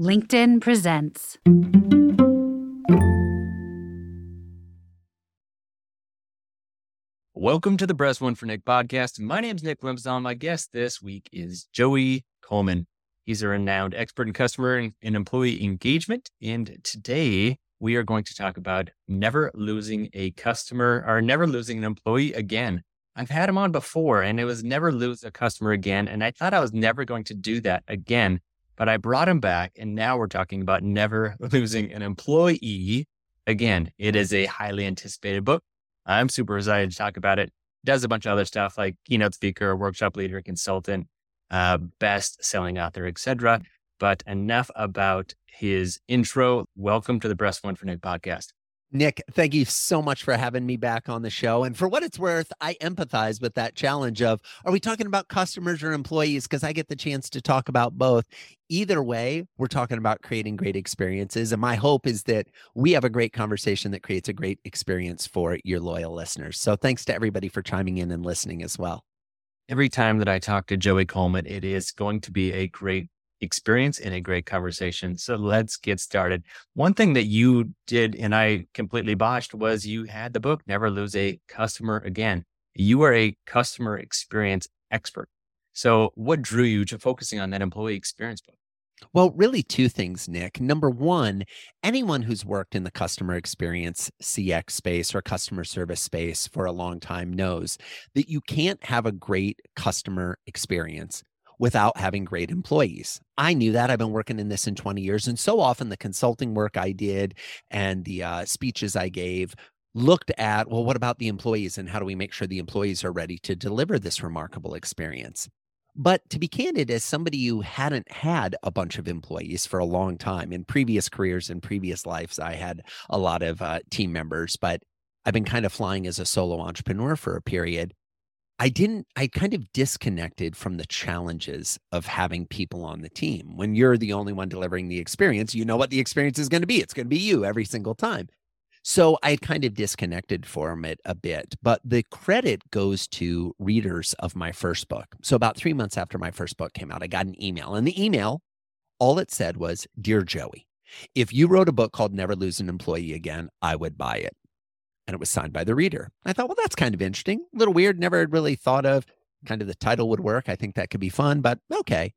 LinkedIn presents. Welcome to the Press One for Nick podcast. My name is Nick Glimsdahl. My guest this week is Joey Coleman. He's a renowned expert in customer and employee engagement. And today we are going to talk about never losing a customer or never losing an employee again. I've had him on before and it was never lose a customer again. And I thought I was never going to do that again, but I brought him back. And now we're talking about never losing an employee again. It is a highly anticipated book. I'm super excited to talk about it. Does a bunch of other stuff like keynote speaker, workshop leader, consultant, uh, best selling author, etc. But enough about his intro. Welcome to the Press One for Nick podcast. Nick, thank you so much for having me back on the show. And for what it's worth, I empathize with that challenge of are we talking about customers or employees? Because I get the chance to talk about both. Either way, we're talking about creating great experiences. And my hope is that we have a great conversation that creates a great experience for your loyal listeners. So thanks to everybody for chiming in and listening as well. Every time that I talk to Joey Coleman, it is going to be a great experience and a great conversation. So let's get started. One thing that you did and I completely botched was you had the book, Never Lose a Customer Again. You are a customer experience expert. So what drew you to focusing on that employee experience book? Well, really, two things, Nick. Number one, anyone who's worked in the customer experience CX space or customer service space for a long time knows that you can't have a great customer experience without having great employees. I knew that. I've been working in this in 20 years. And so often the consulting work I did and the uh, speeches I gave looked at, well, what about the employees and how do we make sure the employees are ready to deliver this remarkable experience? But to be candid, as somebody who hadn't had a bunch of employees for a long time in previous careers and previous lives, I had a lot of uh, team members, but I've been kind of flying as a solo entrepreneur for a period. I didn't, I kind of disconnected from the challenges of having people on the team. When you're the only one delivering the experience, you know what the experience is going to be. It's going to be you every single time. So I kind of disconnected from it a bit, but the credit goes to readers of my first book. So about three months after my first book came out, I got an email, and the email, all it said was, Dear Joey, if you wrote a book called Never Lose an Employee Again, I would buy it and it was signed by the reader. I thought, well, that's kind of interesting. A little weird. Never really thought of kind of the title would work. I think that could be fun, but okay.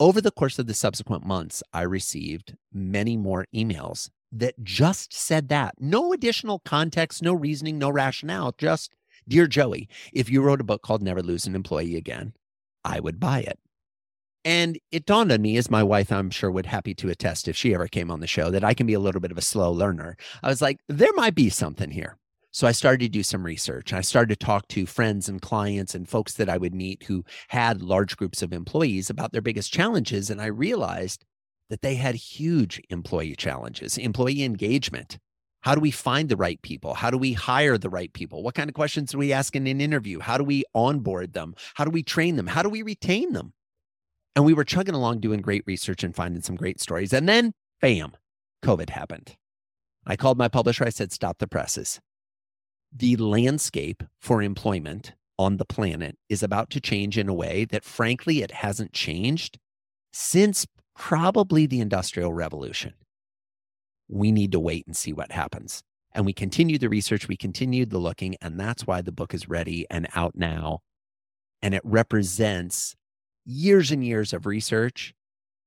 Over the course of the subsequent months, I received many more emails that just said that. No additional context, no reasoning, no rationale, just, Dear Joey, if you wrote a book called Never Lose an Employee Again, I would buy it. And it dawned on me, as my wife, I'm sure, would happy to attest if she ever came on the show, that I can be a little bit of a slow learner. I was like, there might be something here. So I started to do some research. I started to talk to friends and clients and folks that I would meet who had large groups of employees about their biggest challenges. And I realized that they had huge employee challenges, employee engagement. How do we find the right people? How do we hire the right people? What kind of questions do we ask in an interview? How do we onboard them? How do we train them? How do we retain them? And we were chugging along doing great research and finding some great stories. And then, bam, COVID happened. I called my publisher. I said, stop the presses. The landscape for employment on the planet is about to change in a way that, frankly, it hasn't changed since probably the Industrial Revolution. We need to wait and see what happens. And we continued the research, we continued the looking, and that's why the book is ready and out now. And it represents years and years of research,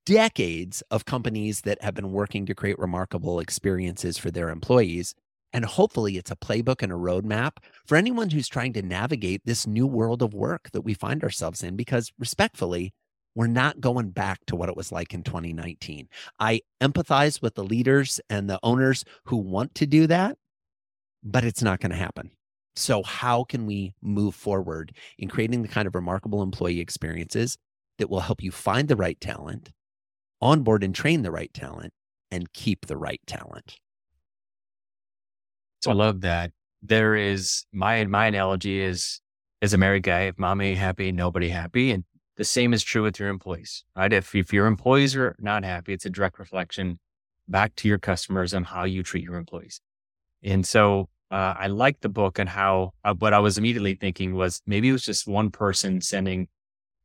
decades of companies that have been working to create remarkable experiences for their employees. And hopefully, it's a playbook and a roadmap for anyone who's trying to navigate this new world of work that we find ourselves in. Because, respectfully, we're not going back to what it was like in 2019. I empathize with the leaders and the owners who want to do that, but it's not going to happen. So, how can we move forward in creating the kind of remarkable employee experiences that will help you find the right talent, onboard and train the right talent, and keep the right talent. So I love that. There is my my analogy is as a married guy, if mommy happy, nobody happy. And the same is true with your employees, right? If if your employees are not happy, it's a direct reflection back to your customers on how you treat your employees. And so uh, I like the book and how uh, what I was immediately thinking was maybe it was just one person sending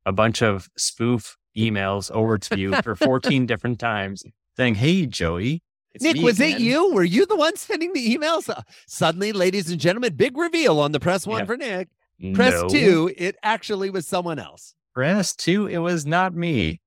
a bunch of spoof emails over to you for 14 different times saying, Hey, Joey. Nick, was again." it you? Were you the one sending the emails? Uh, suddenly, ladies and gentlemen, big reveal on the press one Yeah. for Nick. Press No. two, it actually was someone else. Press two, it was not me.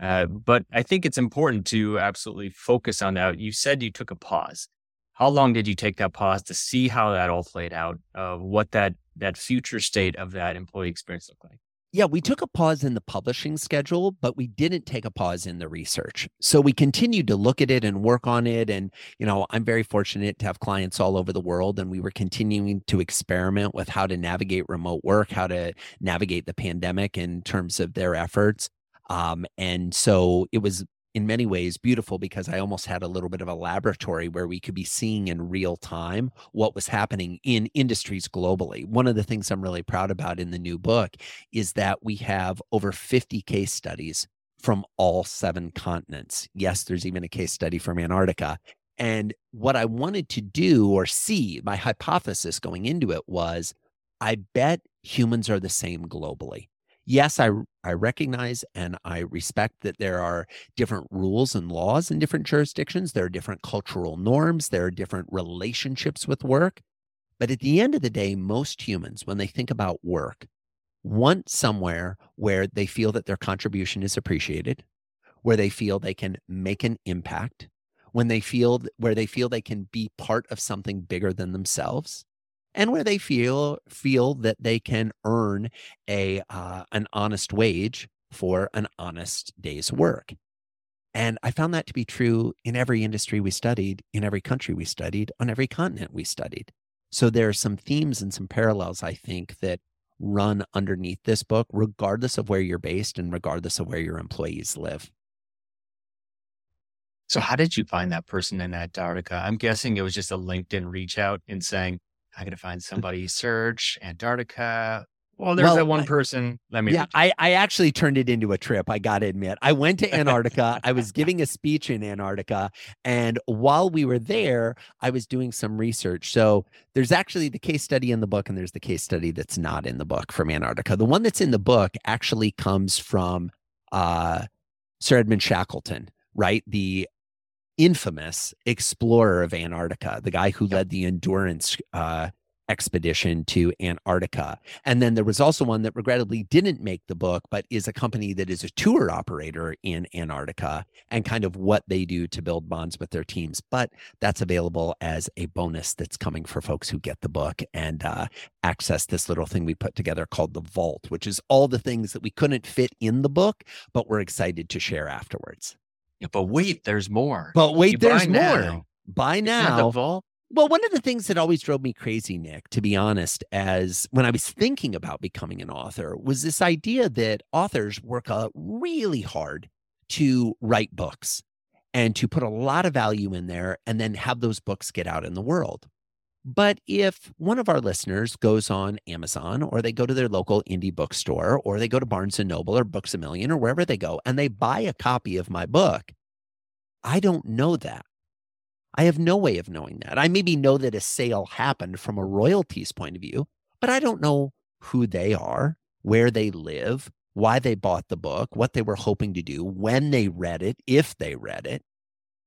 Uh, but I think it's important to absolutely focus on that. You said you took a pause. How long did you take that pause to see how that all played out? Uh, what that that future state of that employee experience looked like? Yeah, we took a pause in the publishing schedule, but we didn't take a pause in the research. So we continued to look at it and work on it. And, you know, I'm very fortunate to have clients all over the world. And we were continuing to experiment with how to navigate remote work, how to navigate the pandemic in terms of their efforts. Um, and so it was in many ways beautiful because I almost had a little bit of a laboratory where we could be seeing in real time what was happening in industries globally. One of the things I'm really proud about in the new book is that we have over 50 case studies from all seven continents. Yes, there's even a case study from Antarctica. And what I wanted to do or see, my hypothesis going into it was I bet humans are the same globally. Yes, I, I recognize and I respect that there are different rules and laws in different jurisdictions. There are different cultural norms. There are different relationships with work. But at the end of the day, most humans, when they think about work, want somewhere where they feel that their contribution is appreciated, where they feel they can make an impact, when they feel where they feel they can be part of something bigger than themselves, and where they feel feel that they can earn a uh, an honest wage for an honest day's work. And I found that to be true in every industry we studied, in every country we studied, on every continent we studied. So there are some themes and some parallels, I think, that run underneath this book, regardless of where you're based and regardless of where your employees live. So, how did you find that person in Antarctica? I'm guessing it was just a LinkedIn reach out and saying, I got to find somebody, search Antarctica. Well, there's Well, that one I- person. Let me. Yeah, I, I actually turned it into a trip. I got to admit, I went to Antarctica. I was giving a speech in Antarctica. And while we were there, I was doing some research. So there's actually the case study in the book, and there's the case study that's not in the book from Antarctica. The one that's in the book actually comes from uh, Sir Edmund Shackleton, right? The infamous explorer of Antarctica, the guy who led the endurance uh, expedition to Antarctica. And then there was also one that regrettably didn't make the book, but is a company that is a tour operator in Antarctica and kind of what they do to build bonds with their teams. But that's available as a bonus that's coming for folks who get the book and uh, access this little thing we put together called the Vault, which is all the things that we couldn't fit in the book, but we're excited to share afterwards. Yeah, but wait, there's more. But wait, You there's buy more. now. By It's not now, well, one of the things that always drove me crazy, Nick, to be honest, as when I was thinking about becoming an author, was this idea that authors work uh, really hard to write books and to put a lot of value in there and then have those books get out in the world. But if one of our listeners goes on Amazon or they go to their local indie bookstore or they go to Barnes and Noble or Books a Million or wherever they go and they buy a copy of my book, I don't know that. I have no way of knowing that. I maybe know that a sale happened from a royalties point of view, but I don't know who they are, where they live, why they bought the book, what they were hoping to do, when they read it, if they read it.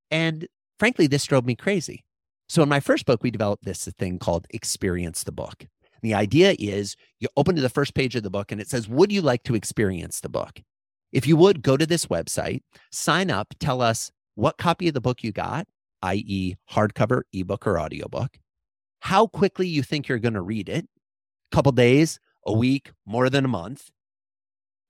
And frankly, this drove me crazy. So in my first book, we developed this thing called Experience the Book. The idea is you open to the first page of the book and it says, Would you like to experience the book? If you would, go to this website, sign up, tell us what copy of the book you got, i.e., hardcover, ebook, or audiobook, how quickly you think you're going to read it, a couple days, a week, more than a month,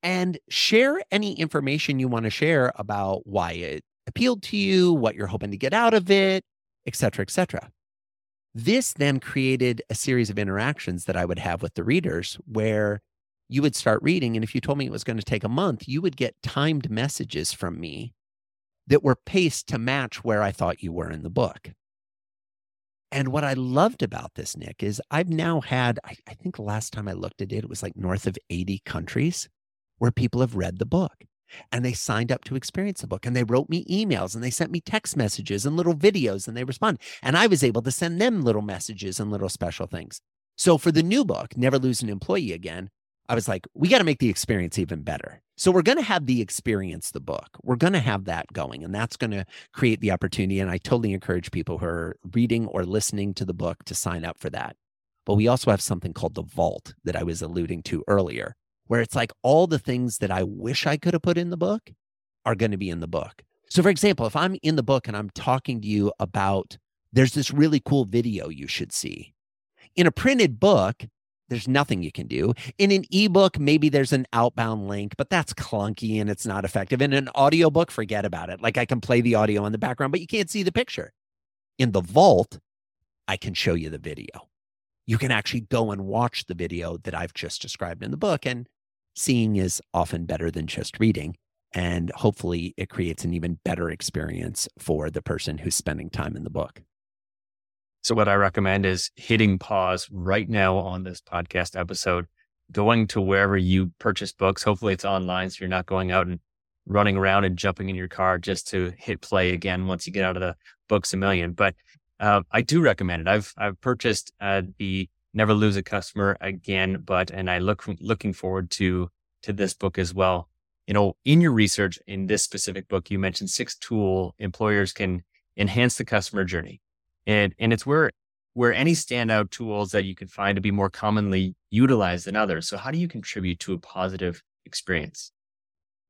and share any information you want to share about why it appealed to you, what you're hoping to get out of it, et cetera, et cetera. This then created a series of interactions that I would have with the readers where you would start reading. And if you told me it was going to take a month, you would get timed messages from me that were paced to match where I thought you were in the book. And what I loved about this, Nick, is I've now had, I, I think the last time I looked at it, it was like north of 80 countries where people have read the book and they signed up to experience the book and they wrote me emails and they sent me text messages and little videos and they respond. And I was able to send them little messages and little special things. So for the new book, Never Lose an Employee Again, I was like, we got to make the experience even better. So we're going to have the experience, the book. We're going to have that going, and that's going to create the opportunity. And I totally encourage people who are reading or listening to the book to sign up for that. But we also have something called the vault that I was alluding to earlier, where it's like all the things that I wish I could have put in the book are going to be in the book. So, for example, if I'm in the book and I'm talking to you about there's this really cool video you should see. In a printed book, there's nothing you can do. In an ebook, maybe there's an outbound link, but that's clunky and it's not effective. In an audiobook, forget about it. Like I can play the audio in the background, but you can't see the picture. In the vault, I can show you the video. You can actually go and watch the video that I've just described in the book. And seeing is often better than just reading. And hopefully, it creates an even better experience for the person who's spending time in the book. So, what I recommend is hitting pause right now on this podcast episode, going to wherever you purchase books. Hopefully, it's online. So, you're not going out and running around and jumping in your car just to hit play again once you get out of the books a million. But uh, I do recommend it. I've I've purchased uh, the Never Lose a Customer again, but and I look looking forward to to this book as well. You know, in your research in this specific book, you mentioned six tool employers can enhance the customer journey and and it's where where any standout tools that you can find to be more commonly utilized than others. So how do you contribute to a positive experience?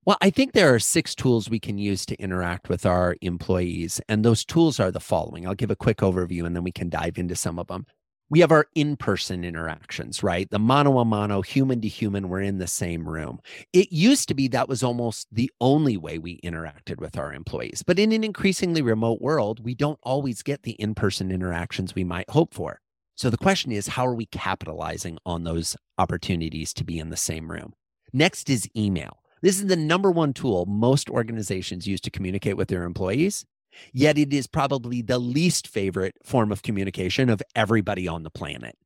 Well, I think there are six tools we can use to interact with our employees. And those tools are the following. I'll give a quick overview and then we can dive into some of them we have our in-person interactions right? The mano a mano human to human we're in the same room. It used to be that was almost the only way we interacted with our employees. But in an increasingly remote world we don't always get the in-person interactions we might hope for. So the question is how are we capitalizing on those opportunities to be in the same room? Next is email. This is the number one tool most organizations use to communicate with their employees Yet it is probably the least favorite form of communication of everybody on the planet.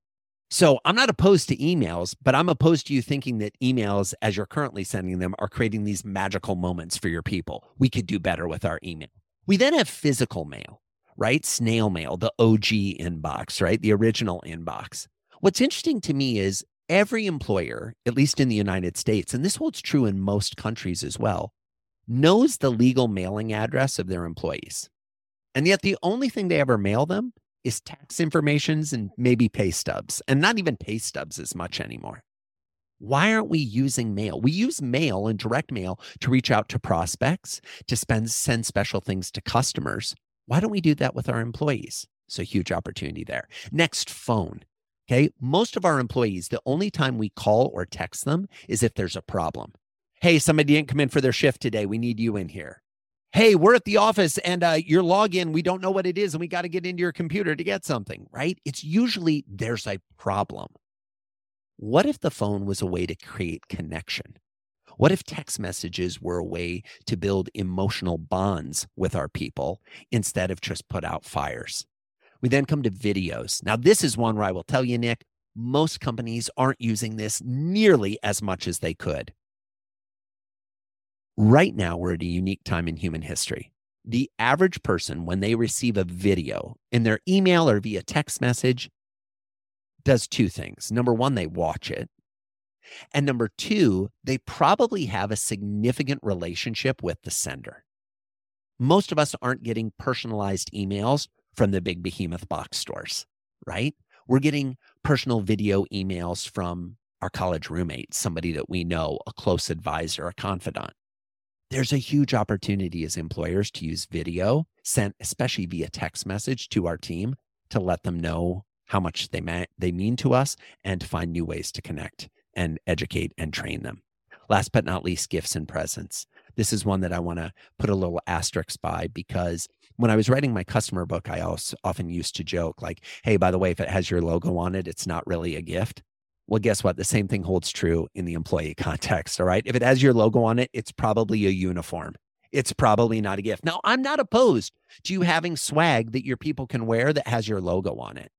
So I'm not opposed to emails, but I'm opposed to you thinking that emails, as you're currently sending them, are creating these magical moments for your people. We could do better with our email. We then have physical mail, right? Snail mail, the OG inbox, right? The original inbox. What's interesting to me is every employer, at least in the United States, and this holds true in most countries as well, knows the legal mailing address of their employees. And yet the only thing they ever mail them is tax informations and maybe pay stubs, and not even pay stubs as much anymore. Why aren't we using mail? We use mail and direct mail to reach out to prospects, to spend, send special things to customers. Why don't we do that with our employees? So, huge opportunity there. Next, phone. Okay. Most of our employees, the only time we call or text them is if there's a problem hey, somebody didn't come in for their shift today. We need you in here. Hey, we're at the office and uh, your login, we don't know what it is, and we got to get into your computer to get something, right? It's usually there's a problem. What if the phone was a way to create connection? What if text messages were a way to build emotional bonds with our people instead of just put out fires? We then come to videos. Now, this is one where I will tell you, Nick, most companies aren't using this nearly as much as they could. Right now, we're at a unique time in human history. The average person, when they receive a video in their email or via text message, does two things. Number one, they watch it. And number two, they probably have a significant relationship with the sender. Most of us aren't getting personalized emails from the big behemoth box stores, right? We're getting personal video emails from our college roommate, somebody that we know, a close advisor, a confidant there's a huge opportunity as employers to use video sent especially via text message to our team to let them know how much they may, they mean to us and to find new ways to connect and educate and train them. Last but not least gifts and presents. This is one that i want to put a little asterisk by because when i was writing my customer book i also often used to joke like hey by the way if it has your logo on it it's not really a gift well, guess what? The same thing holds true in the employee context. All right. If it has your logo on it, it's probably a uniform. it's probably not a gift. Now, I'm not opposed to you having swag that your people can wear that has your logo on it.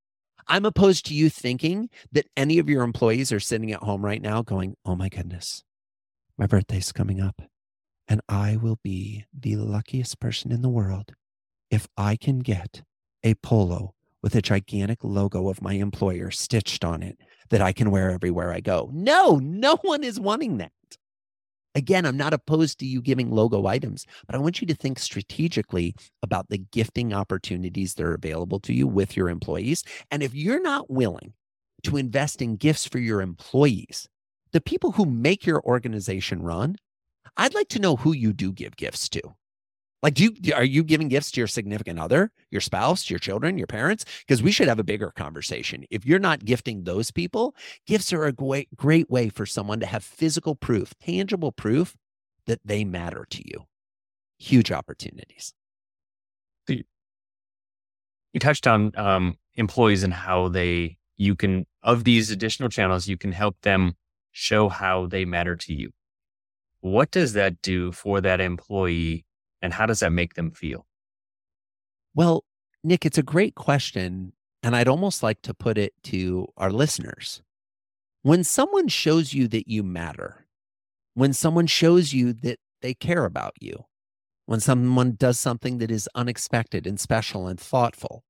I'm opposed to you thinking that any of your employees are sitting at home right now going, oh my goodness, my birthday's coming up. And I will be the luckiest person in the world if I can get a polo with a gigantic logo of my employer stitched on it that I can wear everywhere I go. No, no one is wanting that. Again, I'm not opposed to you giving logo items, but I want you to think strategically about the gifting opportunities that are available to you with your employees. And if you're not willing to invest in gifts for your employees, the people who make your organization run, I'd like to know who you do give gifts to. Like, do you are you giving gifts to your significant other, your spouse, your children, your parents? Because we should have a bigger conversation. If you're not gifting those people, gifts are a great, great way for someone to have physical proof, tangible proof that they matter to you. Huge opportunities. You touched on um, employees and how they you can of these additional channels you can help them show how they matter to you. What does that do for that employee and how does that make them feel? Well, Nick, it's a great question. And I'd almost like to put it to our listeners. When someone shows you that you matter, when someone shows you that they care about you, when someone does something that is unexpected and special and thoughtful,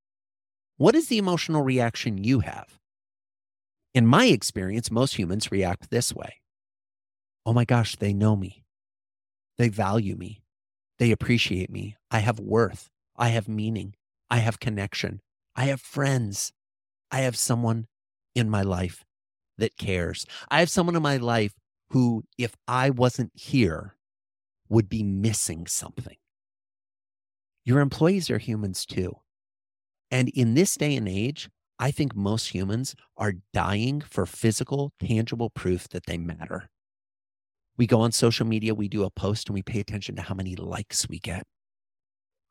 what is the emotional reaction you have? In my experience, most humans react this way Oh my gosh, they know me. They value me. They appreciate me. I have worth. I have meaning. I have connection. I have friends. I have someone in my life that cares. I have someone in my life who, if I wasn't here, would be missing something. Your employees are humans too. And in this day and age, I think most humans are dying for physical, tangible proof that they matter. We go on social media, we do a post, and we pay attention to how many likes we get.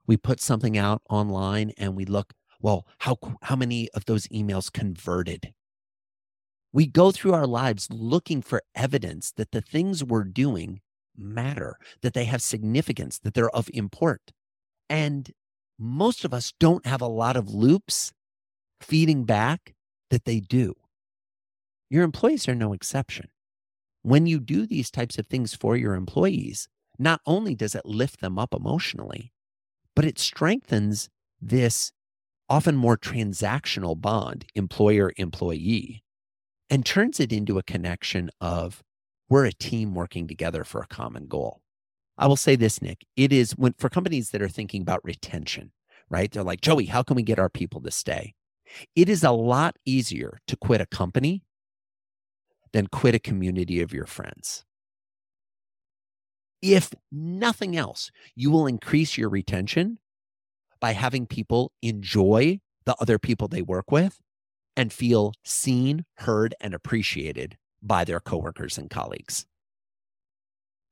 We put something out online and we look, well, how, how many of those emails converted? We go through our lives looking for evidence that the things we're doing matter, that they have significance, that they're of import. And most of us don't have a lot of loops feeding back that they do. Your employees are no exception when you do these types of things for your employees, not only does it lift them up emotionally, but it strengthens this often more transactional bond, employer employee, and turns it into a connection of we're a team working together for a common goal. I will say this, Nick, it is when for companies that are thinking about retention, right? They're like, Joey, how can we get our people to stay? It is a lot easier to quit a company then quit a community of your friends. If nothing else, you will increase your retention by having people enjoy the other people they work with and feel seen, heard, and appreciated by their coworkers and colleagues.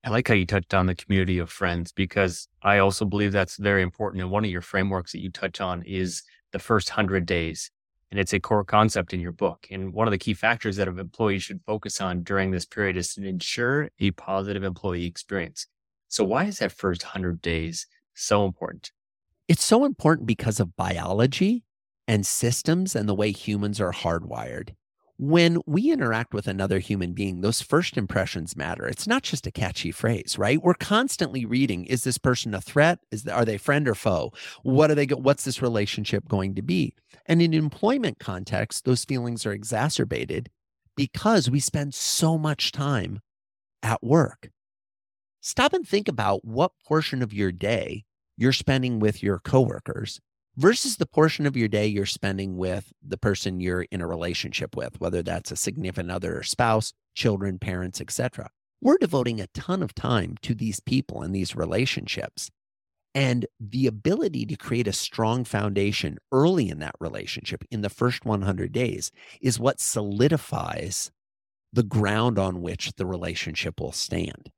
I like how you touched on the community of friends because I also believe that's very important. And one of your frameworks that you touch on is the first 100 days and it's a core concept in your book. And one of the key factors that an employee should focus on during this period is to ensure a positive employee experience. So, why is that first 100 days so important? It's so important because of biology and systems and the way humans are hardwired when we interact with another human being, those first impressions matter. It's not just a catchy phrase, right? We're constantly reading: Is this person a threat? Is are they friend or foe? What are they? What's this relationship going to be? And in employment context, those feelings are exacerbated because we spend so much time at work. Stop and think about what portion of your day you're spending with your coworkers versus the portion of your day you're spending with the person you're in a relationship with, whether that's a significant other spouse, children, parents, etc. We're devoting a ton of time to these people and these relationships. And the ability to create a strong foundation early in that relationship in the first 100 days is what solidifies the ground on which the relationship will stand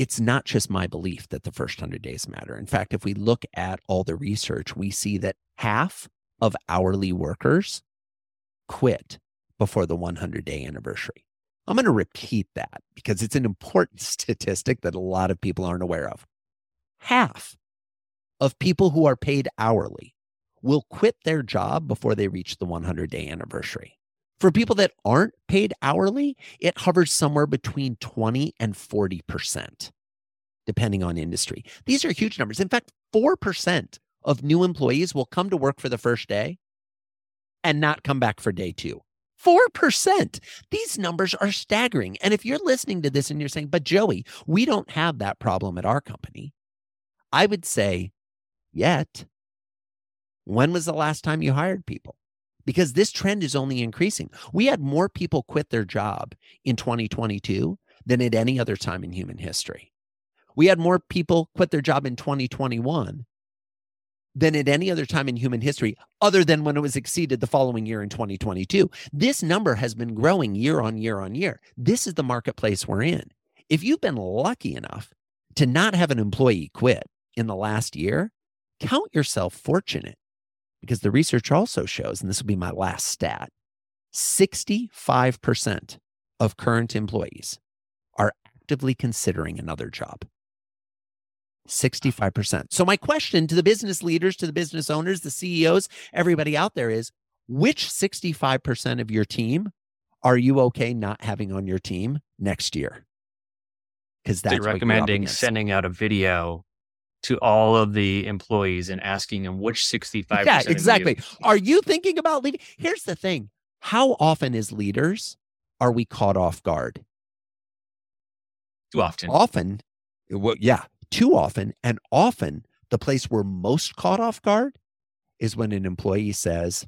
it's not just my belief that the first 100 days matter. In fact, if we look at all the research, we see that half of hourly workers quit before the 100 day anniversary. I'm going to repeat that because it's an important statistic that a lot of people aren't aware of. half of people who are paid hourly will quit their job before they reach the 100 day anniversary. For people that aren't paid hourly, it hovers somewhere between 20 and 40%, depending on industry. These are huge numbers. In fact, 4% of new employees will come to work for the first day and not come back for day two. 4%. These numbers are staggering. And if you're listening to this and you're saying, but Joey, we don't have that problem at our company, I would say, yet. When was the last time you hired people? Because this trend is only increasing. We had more people quit their job in 2022 than at any other time in human history. We had more people quit their job in 2021 than at any other time in human history, other than when it was exceeded the following year in 2022. This number has been growing year on year on year. This is the marketplace we're in. If you've been lucky enough to not have an employee quit in the last year, count yourself fortunate because the research also shows, and this will be my last stat 65% of current employees are actively considering another job. 65%. So, my question to the business leaders, to the business owners, the CEOs, everybody out there is which 65% of your team are you okay not having on your team next year? Because that's They're recommending sending out a video to all of the employees and asking them which 65 yeah exactly you- are you thinking about leaving here's the thing how often as leaders are we caught off guard too often often well, yeah too often. And often, the place we're most caught off guard is when an employee says,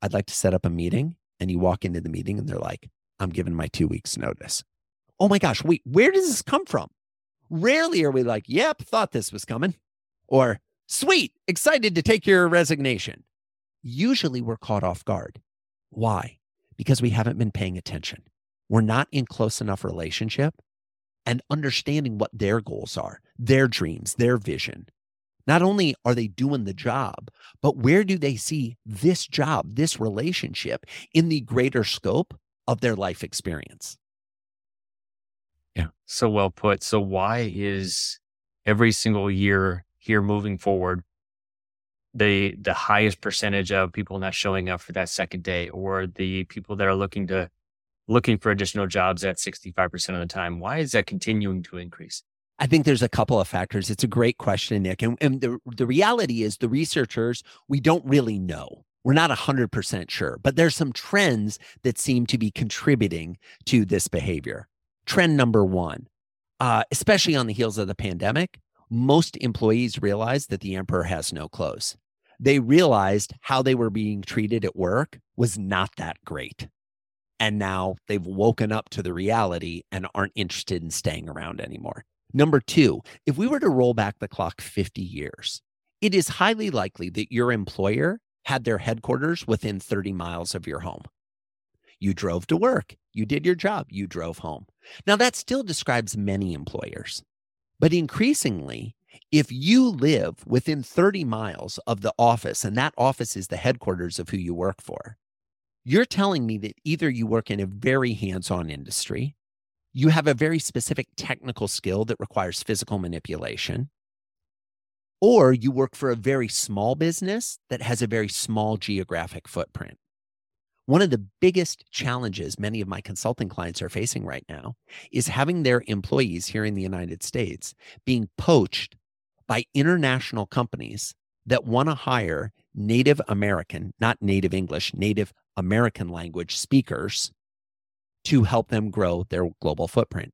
I'd like to set up a meeting. And you walk into the meeting and they're like, I'm giving my two weeks' notice. Oh my gosh, wait, where does this come from? Rarely are we like, yep, thought this was coming. Or, sweet, excited to take your resignation. Usually we're caught off guard. Why? Because we haven't been paying attention. We're not in close enough relationship and understanding what their goals are, their dreams, their vision. Not only are they doing the job, but where do they see this job, this relationship in the greater scope of their life experience? Yeah, so well put. So, why is every single year here moving forward the the highest percentage of people not showing up for that second day or the people that are looking to looking for additional jobs at 65% of the time. Why is that continuing to increase? I think there's a couple of factors. It's a great question, Nick. And, and the, the reality is, the researchers, we don't really know. We're not 100% sure, but there's some trends that seem to be contributing to this behavior. Trend number one, uh, especially on the heels of the pandemic, most employees realized that the emperor has no clothes. They realized how they were being treated at work was not that great and now they've woken up to the reality and aren't interested in staying around anymore. Number two, if we were to roll back the clock 50 years, it is highly likely that your employer had their headquarters within 30 miles of your home. You drove to work, you did your job, you drove home. Now, that still describes many employers, but increasingly, if you live within 30 miles of the office and that office is the headquarters of who you work for, you're telling me that either you work in a very hands on industry, you have a very specific technical skill that requires physical manipulation, or you work for a very small business that has a very small geographic footprint. One of the biggest challenges many of my consulting clients are facing right now is having their employees here in the United States being poached by international companies that want to hire Native American, not native English, Native American language speakers to help them grow their global footprint.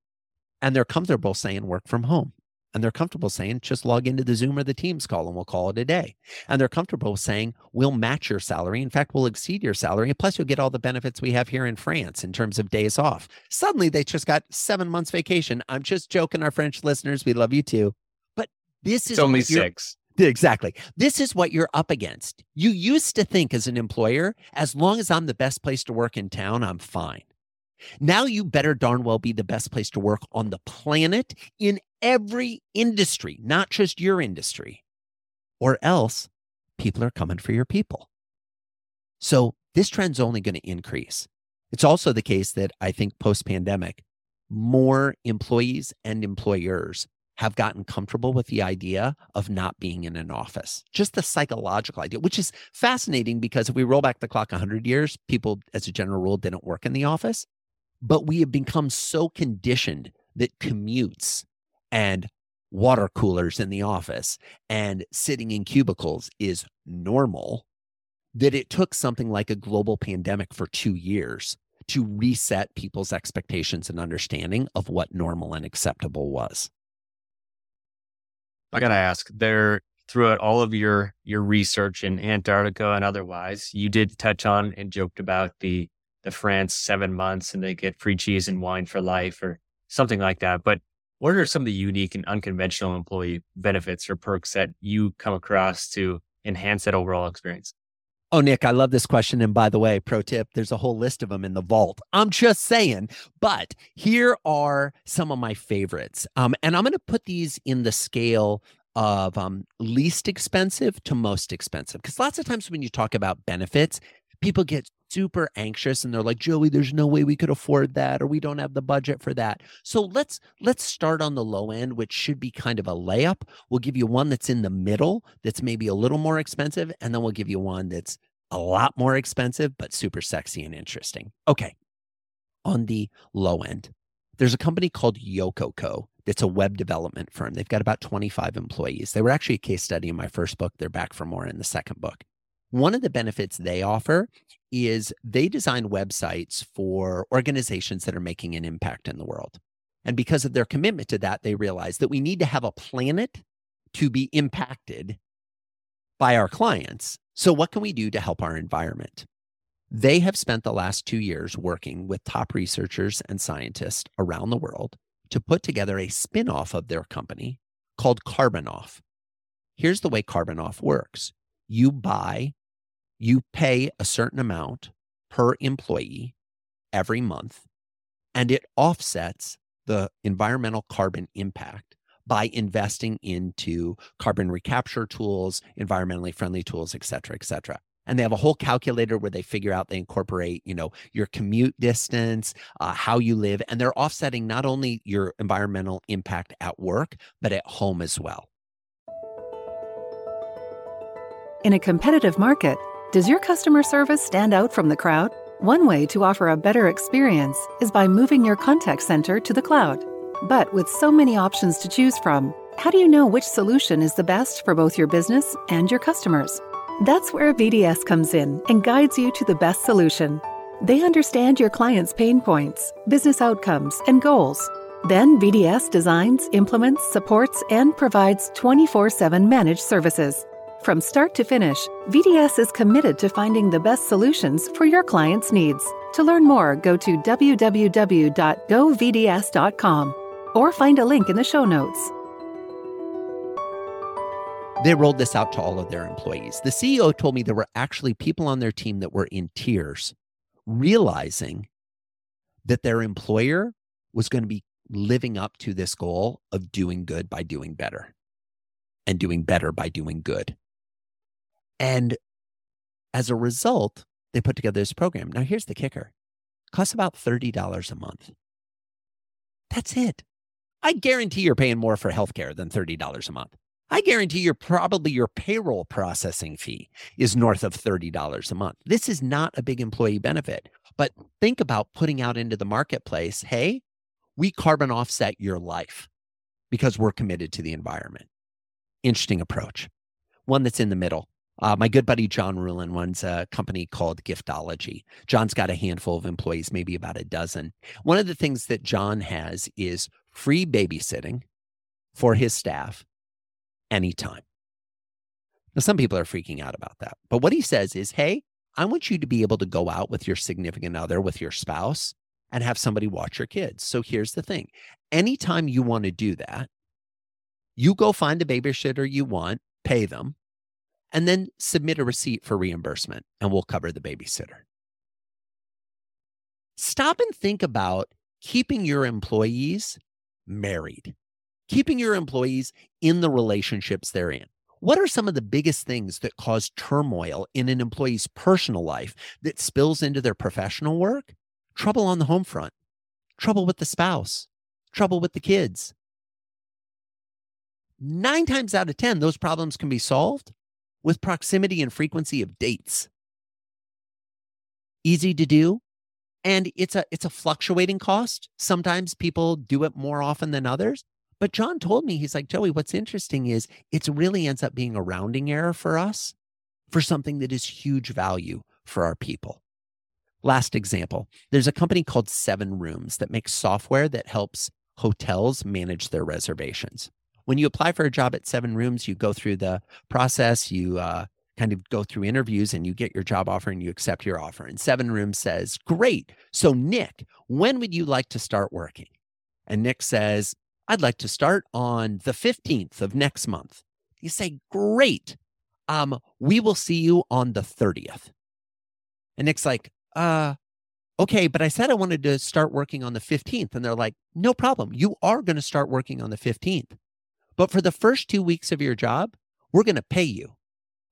And they're comfortable saying work from home. And they're comfortable saying just log into the Zoom or the Teams call and we'll call it a day. And they're comfortable saying we'll match your salary. In fact, we'll exceed your salary. And plus, you'll get all the benefits we have here in France in terms of days off. Suddenly, they just got seven months vacation. I'm just joking, our French listeners. We love you too. But this is only six. Exactly. This is what you're up against. You used to think as an employer, as long as I'm the best place to work in town, I'm fine. Now you better darn well be the best place to work on the planet in every industry, not just your industry, or else people are coming for your people. So this trend's only going to increase. It's also the case that I think post pandemic, more employees and employers have gotten comfortable with the idea of not being in an office, just the psychological idea, which is fascinating because if we roll back the clock 100 years, people, as a general rule, didn't work in the office. But we have become so conditioned that commutes and water coolers in the office and sitting in cubicles is normal that it took something like a global pandemic for two years to reset people's expectations and understanding of what normal and acceptable was. I gotta ask, there throughout all of your your research in Antarctica and otherwise, you did touch on and joked about the the France seven months and they get free cheese and wine for life or something like that. But what are some of the unique and unconventional employee benefits or perks that you come across to enhance that overall experience? Oh, Nick, I love this question. And by the way, pro tip, there's a whole list of them in the vault. I'm just saying, but here are some of my favorites. Um, and I'm going to put these in the scale of um, least expensive to most expensive. Because lots of times when you talk about benefits, people get super anxious and they're like joey there's no way we could afford that or we don't have the budget for that. So let's let's start on the low end which should be kind of a layup. We'll give you one that's in the middle that's maybe a little more expensive and then we'll give you one that's a lot more expensive but super sexy and interesting. Okay. On the low end there's a company called yokoco it's a web development firm. They've got about 25 employees. They were actually a case study in my first book. They're back for more in the second book. One of the benefits they offer is they design websites for organizations that are making an impact in the world. And because of their commitment to that, they realize that we need to have a planet to be impacted by our clients. So, what can we do to help our environment? They have spent the last two years working with top researchers and scientists around the world to put together a spin off of their company called Carbonoff. Here's the way Carbonoff works you buy you pay a certain amount per employee every month, and it offsets the environmental carbon impact by investing into carbon recapture tools, environmentally friendly tools, et cetera, et cetera. And they have a whole calculator where they figure out they incorporate, you know, your commute distance, uh, how you live, and they're offsetting not only your environmental impact at work, but at home as well. In a competitive market, does your customer service stand out from the crowd? One way to offer a better experience is by moving your contact center to the cloud. But with so many options to choose from, how do you know which solution is the best for both your business and your customers? That's where VDS comes in and guides you to the best solution. They understand your client's pain points, business outcomes, and goals. Then VDS designs, implements, supports, and provides 24 7 managed services. From start to finish, VDS is committed to finding the best solutions for your clients' needs. To learn more, go to www.govds.com or find a link in the show notes. They rolled this out to all of their employees. The CEO told me there were actually people on their team that were in tears, realizing that their employer was going to be living up to this goal of doing good by doing better and doing better by doing good. And as a result, they put together this program. Now, here's the kicker it costs about $30 a month. That's it. I guarantee you're paying more for healthcare than $30 a month. I guarantee you're probably your payroll processing fee is north of $30 a month. This is not a big employee benefit, but think about putting out into the marketplace hey, we carbon offset your life because we're committed to the environment. Interesting approach. One that's in the middle. Uh, my good buddy John Ruhlin runs a company called Giftology. John's got a handful of employees, maybe about a dozen. One of the things that John has is free babysitting for his staff anytime. Now, some people are freaking out about that. But what he says is, hey, I want you to be able to go out with your significant other, with your spouse, and have somebody watch your kids. So here's the thing anytime you want to do that, you go find the babysitter you want, pay them, and then submit a receipt for reimbursement, and we'll cover the babysitter. Stop and think about keeping your employees married, keeping your employees in the relationships they're in. What are some of the biggest things that cause turmoil in an employee's personal life that spills into their professional work? Trouble on the home front, trouble with the spouse, trouble with the kids. nine times out of 10, those problems can be solved with proximity and frequency of dates. Easy to do. And it's a it's a fluctuating cost. Sometimes people do it more often than others. But John told me, he's like, Joey, what's interesting is it really ends up being a rounding error for us for something that is huge value for our people. Last example there's a company called SevenRooms that makes software that helps hotels manage their reservations. When you apply for a job at SevenRooms, you go through the process, you uh, kind of go through interviews and you get your job offer and you accept your offer. And SevenRooms says, Great. So, Nick, when would you like to start working? And Nick says, I'd like to start on the 15th of next month. You say, Great. Um, we will see you on the 30th. And Nick's like, uh, okay, but I said I wanted to start working on the 15th. And they're like, no problem. You are going to start working on the 15th. But for the first two weeks of your job, we're going to pay you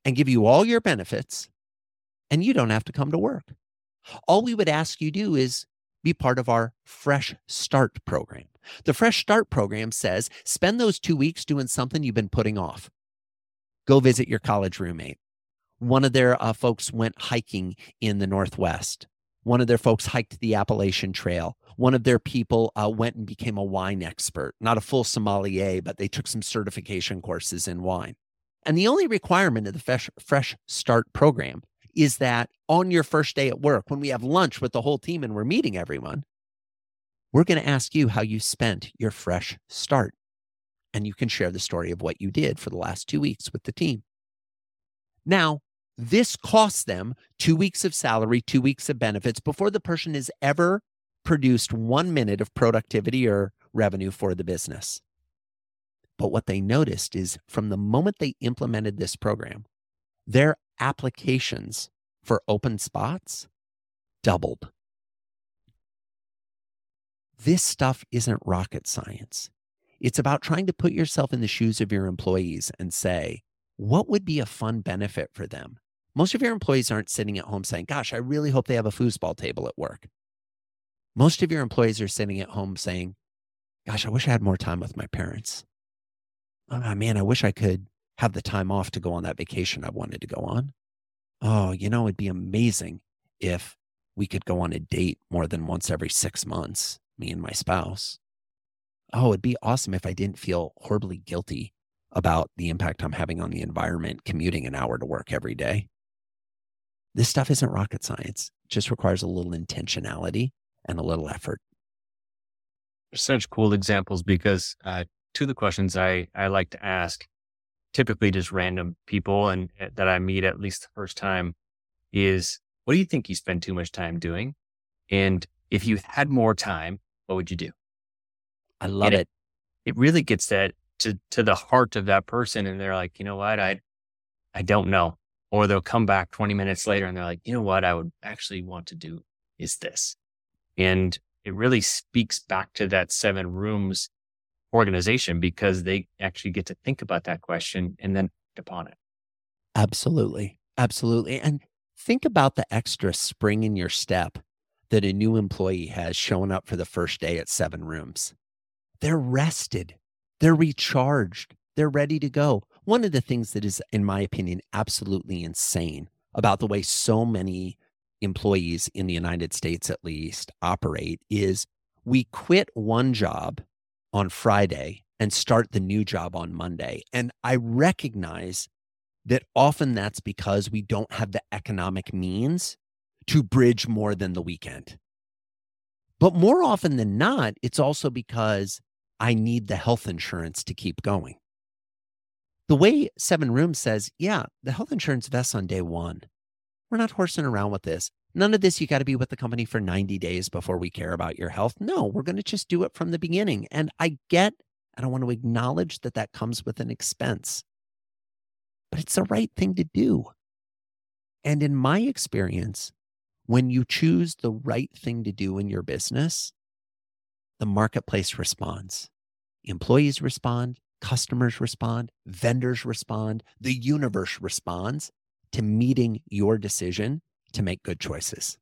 and give you all your benefits, and you don't have to come to work. All we would ask you do is be part of our Fresh Start program. The Fresh Start program says spend those two weeks doing something you've been putting off. Go visit your college roommate one of their uh, folks went hiking in the Northwest. One of their folks hiked the Appalachian Trail. One of their people uh, went and became a wine expert, not a full sommelier, but they took some certification courses in wine. And the only requirement of the Fresh, Fresh Start program is that on your first day at work, when we have lunch with the whole team and we're meeting everyone, we're going to ask you how you spent your fresh start. And you can share the story of what you did for the last two weeks with the team. Now, this costs them two weeks of salary, two weeks of benefits before the person has ever produced one minute of productivity or revenue for the business. But what they noticed is from the moment they implemented this program, their applications for open spots doubled. This stuff isn't rocket science. It's about trying to put yourself in the shoes of your employees and say, what would be a fun benefit for them? Most of your employees aren't sitting at home saying, Gosh, I really hope they have a foosball table at work. Most of your employees are sitting at home saying, Gosh, I wish I had more time with my parents. Oh, man, I wish I could have the time off to go on that vacation I wanted to go on. Oh, you know, it'd be amazing if we could go on a date more than once every six months, me and my spouse. Oh, it'd be awesome if I didn't feel horribly guilty about the impact I'm having on the environment commuting an hour to work every day. This stuff isn't rocket science. It just requires a little intentionality and a little effort. Such cool examples because uh, to the questions I, I like to ask, typically just random people and uh, that I meet at least the first time is what do you think you spend too much time doing? And if you had more time, what would you do? I love it, it. It really gets that to to the heart of that person and they're like, you know what, I I don't know or they'll come back 20 minutes later and they're like, you know what I would actually want to do is this. And it really speaks back to that SevenRooms organization because they actually get to think about that question and then act upon it. Absolutely. Absolutely. And think about the extra spring in your step that a new employee has showing up for the first day at SevenRooms. They're rested, they're recharged, they're ready to go. One of the things that is, in my opinion, absolutely insane about the way so many employees in the United States, at least, operate is we quit one job on Friday and start the new job on Monday. And I recognize that often that's because we don't have the economic means to bridge more than the weekend. But more often than not, it's also because I need the health insurance to keep going. The way SevenRooms says, yeah, the health insurance vests on day one. We're not horsing around with this. None of this, you got to be with the company for 90 days before we care about your health. No, we're going to just do it from the beginning. And I get, and I want to acknowledge that that comes with an expense, but it's the right thing to do. And in my experience, when you choose the right thing to do in your business, the marketplace responds. Employees respond, customers respond, vendors respond, the universe responds to meeting your decision to make good choices.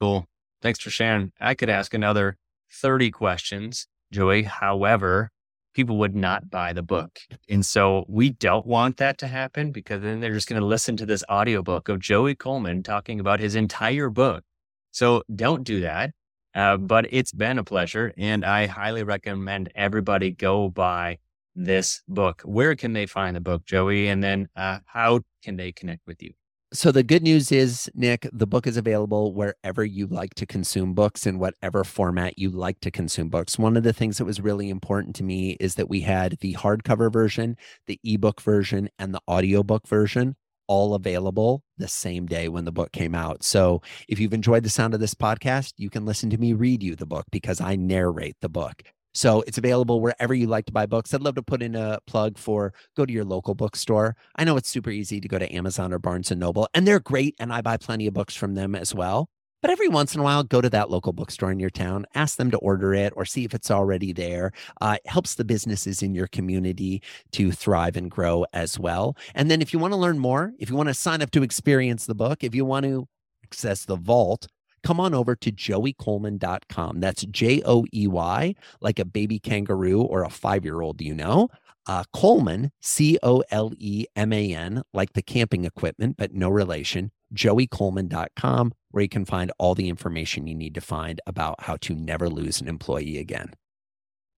Cool. Thanks for sharing. I could ask another 30 questions, Joey. However, people would not buy the book. And so we don't want that to happen because then they're just going to listen to this audiobook of Joey Coleman talking about his entire book. So don't do that. Uh, but it's been a pleasure. And I highly recommend everybody go buy this book. Where can they find the book, Joey? And then uh, how can they connect with you? So the good news is, Nick, the book is available wherever you like to consume books in whatever format you like to consume books. One of the things that was really important to me is that we had the hardcover version, the ebook version, and the audiobook version all available the same day when the book came out. So if you've enjoyed the sound of this podcast, you can listen to me read you the book because I narrate the book. So it's available wherever you like to buy books. I'd love to put in a plug for go to your local bookstore. I know it's super easy to go to Amazon or Barnes and Noble, and they're great. And I buy plenty of books from them as well. But every once in a while, go to that local bookstore in your town, ask them to order it or see if it's already there. Uh, it helps the businesses in your community to thrive and grow as well. And then if you want to learn more, if you want to sign up to experience the book, if you want to access the vault, come on over to joeycoleman.com. That's J O E Y, like a baby kangaroo or a five year old, you know. Uh, Coleman, C O L E M A N, like the camping equipment, but no relation. JoeyColeman.com, where you can find all the information you need to find about how to never lose an employee again.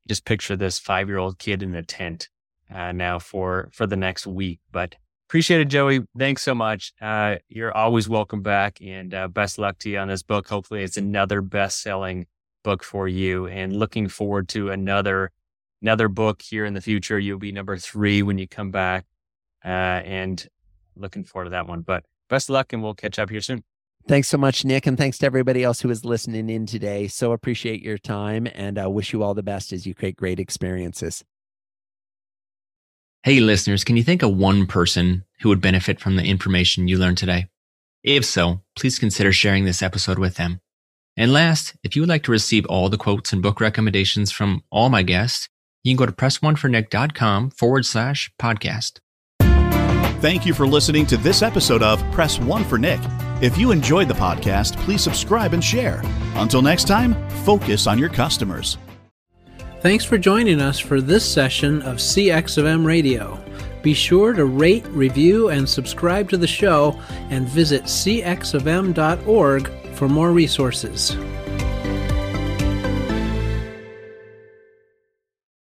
Just picture this five year old kid in a tent uh, now for for the next week. But Appreciate it, Joey. Thanks so much. Uh, you're always welcome back, and uh, best luck to you on this book. Hopefully, it's another best-selling book for you. And looking forward to another another book here in the future. You'll be number three when you come back, uh, and looking forward to that one. But best luck, and we'll catch up here soon. Thanks so much, Nick, and thanks to everybody else who is listening in today. So appreciate your time, and I wish you all the best as you create great experiences. Hey, listeners, can you think of one person who would benefit from the information you learned today? If so, please consider sharing this episode with them. And last, if you would like to receive all the quotes and book recommendations from all my guests, you can go to pressonefornick.com forward slash podcast. Thank you for listening to this episode of Press One for Nick. If you enjoyed the podcast, please subscribe and share. Until next time, focus on your customers. Thanks for joining us for this session of CX of M Radio. Be sure to rate, review, and subscribe to the show and visit cxofm.org for more resources.